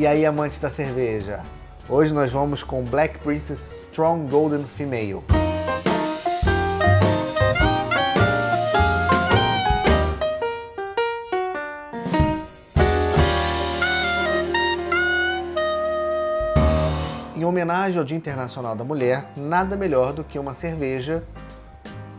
E aí, amantes da cerveja? Hoje nós vamos com Black Princess Strong Golden Female. Em homenagem ao Dia Internacional da Mulher, nada melhor do que uma cerveja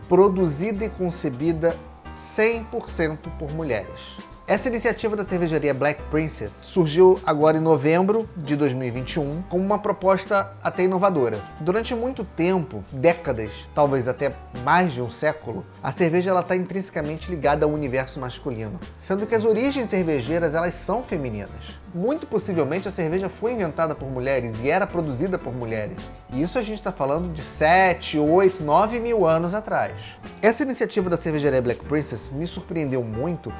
produzida e concebida 100% por mulheres. Essa iniciativa da cervejaria Black Princess surgiu agora em novembro de 2021 como uma proposta até inovadora. Durante muito tempo, décadas, talvez até mais de um século, a cerveja está intrinsecamente ligada ao universo masculino, sendo que as origens cervejeiras elas são femininas. Muito possivelmente a cerveja foi inventada por mulheres e era produzida por mulheres. E isso a gente está falando de 7, 8, 9 mil anos atrás. Essa iniciativa da cervejaria Black Princess me surpreendeu muito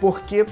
porque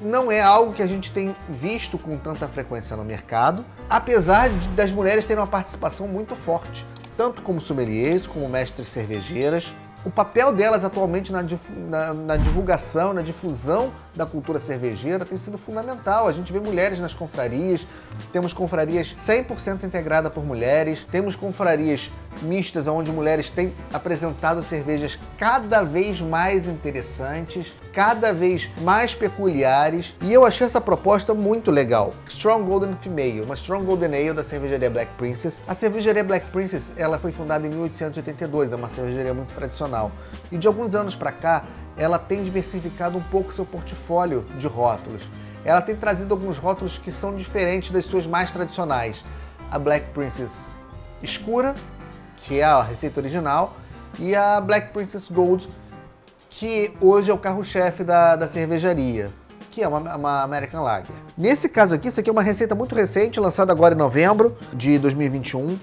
não é algo que a gente tem visto com tanta frequência no mercado, apesar de, das mulheres terem uma participação muito forte, tanto como sommeliers, como mestres cervejeiras. O papel delas atualmente na, na, na, divulgação, na difusão da cultura cervejeira tem sido fundamental. A gente vê mulheres nas confrarias, temos confrarias 100% integradas por mulheres, temos confrarias mistas onde mulheres têm apresentado cervejas cada vez mais interessantes, cada vez mais peculiares, e eu achei essa proposta muito legal. Strong Golden Female, uma Strong Golden Ale da cervejaria Black Princess. A cervejaria Black Princess, ela foi fundada em 1882, é uma cervejaria muito tradicional. E de alguns anos para cá, ela tem diversificado um pouco seu portfólio de rótulos. Ela tem trazido alguns rótulos que são diferentes das suas mais tradicionais. A Black Princess escura, que é a receita original, e a Black Princess Gold, que hoje é o carro-chefe da, da cervejaria, que é uma, uma, American Lager. Nesse caso aqui, isso aqui é uma receita muito recente, lançada agora em novembro de 2021.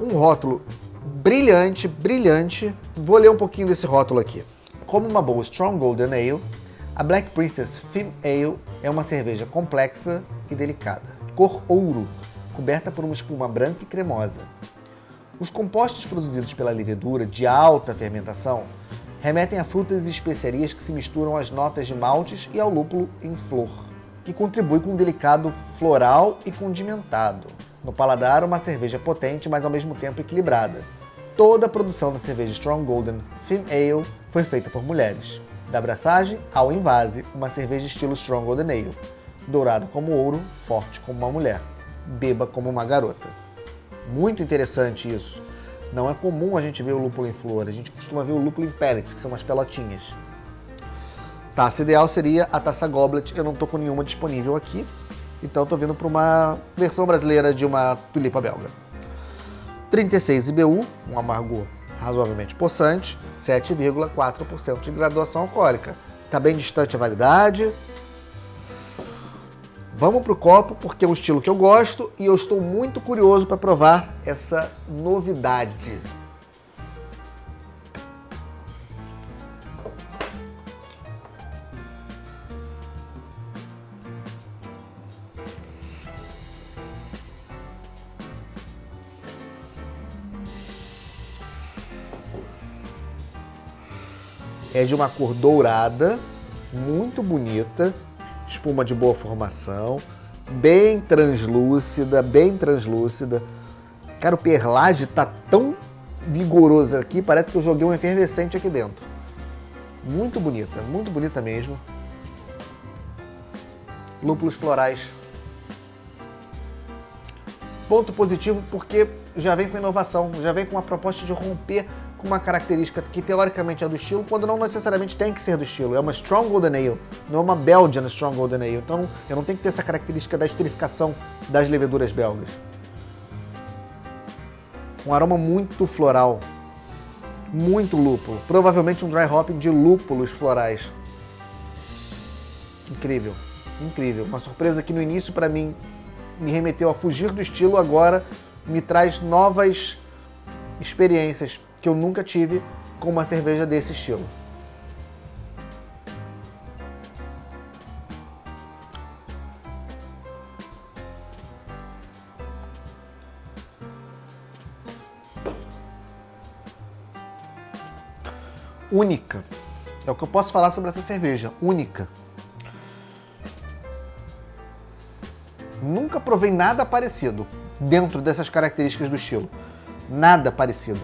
Um rótulo brilhante, brilhante. Vou ler um pouquinho desse rótulo aqui. Como uma boa Strong Golden Ale, a Black Princess Fim Ale é uma cerveja complexa e delicada. Cor ouro, coberta por uma espuma branca e cremosa. Os compostos produzidos pela levedura de alta fermentação remetem a frutas e especiarias que se misturam às notas de maltes e ao lúpulo em flor, que contribui com um delicado floral e condimentado. No paladar, uma cerveja potente, mas ao mesmo tempo equilibrada. Toda a produção da cerveja Strong Golden Fim Ale foi feita por mulheres. Da abraçagem ao invase, uma cerveja estilo Strong Golden Ale, dourada como ouro, forte como uma mulher, beba como uma garota. Muito interessante isso. Não é comum a gente ver o lúpulo em flor, a gente costuma ver o lúpulo em pellets, que são umas pelotinhas. Taça ideal seria a taça Goblet, eu não estou com nenhuma disponível aqui, então estou vindo para uma versão brasileira de uma tulipa belga. 36 IBU, um amargor razoavelmente possante, 7,4% de graduação alcoólica. Está bem distante a validade, Vamos pro copo porque é um estilo que eu gosto e eu estou muito curioso para provar essa novidade. É de uma cor dourada, muito bonita, espuma de boa formação, bem translúcida, bem translúcida. Cara, o perlage tá tão vigoroso aqui, parece que eu joguei um efervescente aqui dentro. Muito bonita, muito bonita mesmo. Lúpulos florais. Ponto positivo porque já vem com inovação, já vem com uma proposta de romper com uma característica que teoricamente é do estilo, quando não necessariamente tem que ser do estilo. É uma Strong Golden Ale, não é uma Belgian Strong Golden Ale. Então eu não tenho que ter essa característica da esterificação das leveduras belgas. Um aroma muito floral, muito lúpulo. Provavelmente um dry hopping de lúpulos florais. Incrível, incrível. Uma surpresa que no início para mim me remeteu a fugir do estilo, agora me traz novas experiências que eu nunca tive com uma cerveja desse estilo. Única. É o que eu posso falar sobre essa cerveja. Única. Nunca provei nada parecido dentro dessas características do estilo. Nada parecido.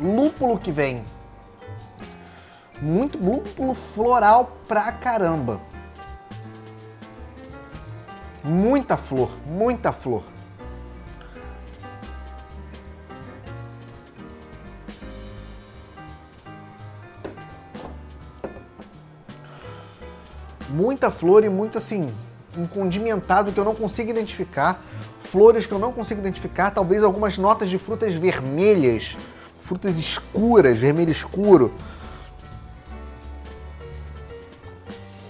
Lúpulo que vem. Muito lúpulo floral pra caramba. Muita flor, muita flor. muita flor e muito assim, um condimentado que eu não consigo identificar, flores que eu não consigo identificar, talvez algumas notas de frutas vermelhas, frutas escuras, vermelho escuro.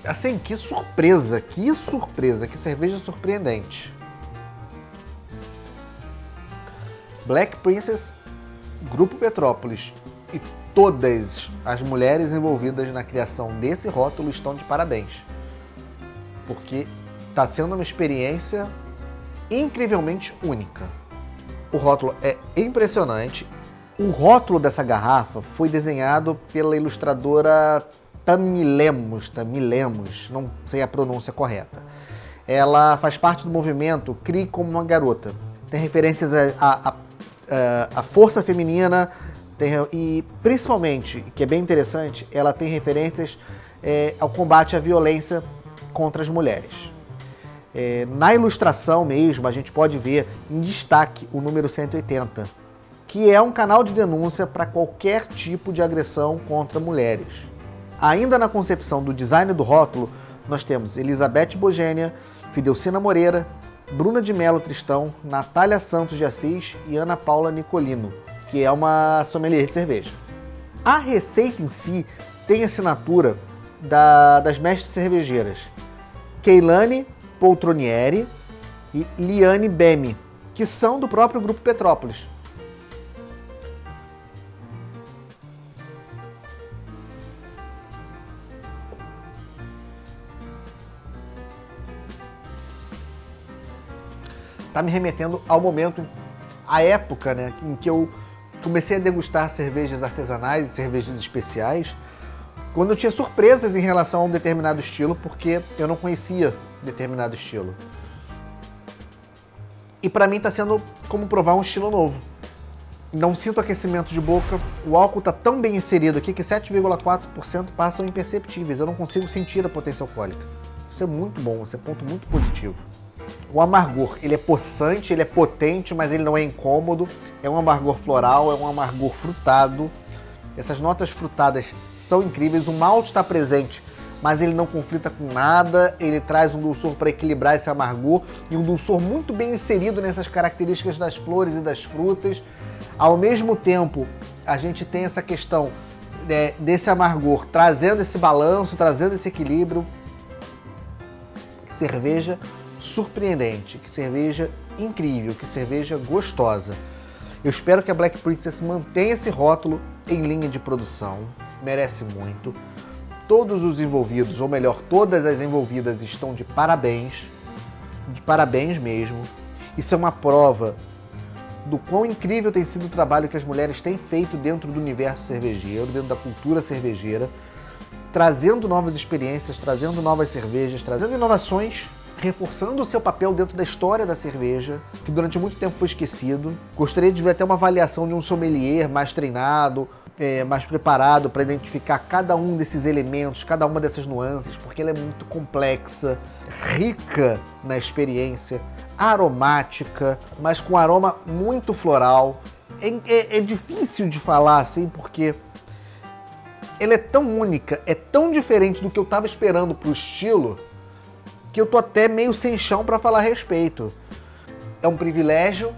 Assim, que surpresa, que surpresa, que cerveja surpreendente. Black Princess, Grupo Petrópolis e todas as mulheres envolvidas na criação desse rótulo estão de parabéns porque está sendo uma experiência incrivelmente única. O rótulo é impressionante. O rótulo dessa garrafa foi desenhado pela ilustradora Tamilemos, Tamilemos, não sei a pronúncia correta. Ela faz parte do movimento Crie como uma Garota. Tem referências à força feminina tem, e, principalmente, que é bem interessante, ela tem referências é, ao combate à violência contra as mulheres. É, na ilustração mesmo, a gente pode ver em destaque o número 180, que é um canal de denúncia para qualquer tipo de agressão contra mulheres. Ainda na concepção do design do rótulo, nós temos Elizabeth Bogênia, Fidelcina Moreira, Bruna de Melo Tristão, Natália Santos de Assis e Ana Paula Nicolino, que é uma sommelier de cerveja. A receita em si tem assinatura da, das mestres cervejeiras Keilane Poltronieri e Liane Bemi, que são do próprio Grupo Petrópolis. Está me remetendo ao momento, à época né, em que eu comecei a degustar cervejas artesanais e cervejas especiais quando eu tinha surpresas em relação a um determinado estilo, porque eu não conhecia determinado estilo. E para mim está sendo como provar um estilo novo. Não sinto aquecimento de boca, o álcool está tão bem inserido aqui que 7,4% passam imperceptíveis, eu não consigo sentir a potência alcoólica. Isso é muito bom, esse é ponto muito positivo. O amargor, ele é possante, ele é potente, mas ele não é incômodo. É um amargor floral, é um amargor frutado. Essas notas frutadas são incríveis. O malte está presente, mas ele não conflita com nada. Ele traz um dulçor para equilibrar esse amargor e um dulçor muito bem inserido nessas características das flores e das frutas. Ao mesmo tempo, a gente tem essa questão é, desse amargor trazendo esse balanço, trazendo esse equilíbrio. Cerveja surpreendente, que cerveja incrível, que cerveja gostosa. Eu espero que a Black Princess mantenha esse rótulo em linha de produção merece muito. Todos os envolvidos, ou melhor, todas as envolvidas estão de parabéns, de parabéns mesmo. Isso é uma prova do quão incrível tem sido o trabalho que as mulheres têm feito dentro do universo cervejeiro, dentro da cultura cervejeira, trazendo novas experiências, trazendo novas cervejas, trazendo inovações, reforçando o seu papel dentro da história da cerveja, que durante muito tempo foi esquecido. Gostaria de ver até uma avaliação de um sommelier mais treinado, é, mais preparado para identificar cada um desses elementos, cada uma dessas nuances, porque ela é muito complexa, rica na experiência, aromática, mas com aroma muito floral. É, é, é difícil de falar assim, porque ela é tão única, é tão diferente do que eu estava esperando para o estilo, que eu tô até meio sem chão para falar a respeito. É um privilégio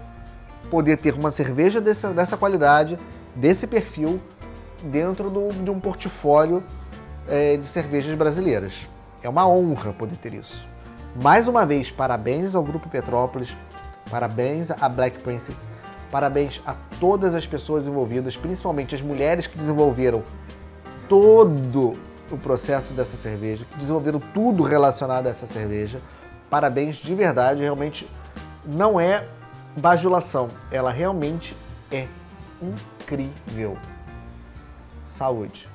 poder ter uma cerveja dessa, dessa qualidade, desse perfil, dentro do, de um portfólio é, de cervejas brasileiras. É uma honra poder ter isso. Mais uma vez, parabéns ao Grupo Petrópolis, parabéns à Black Princess, parabéns a todas as pessoas envolvidas, principalmente as mulheres que desenvolveram todo o processo dessa cerveja, que desenvolveram tudo relacionado a essa cerveja. Parabéns de verdade, realmente não é bajulação, ela realmente é incrível. Saúde!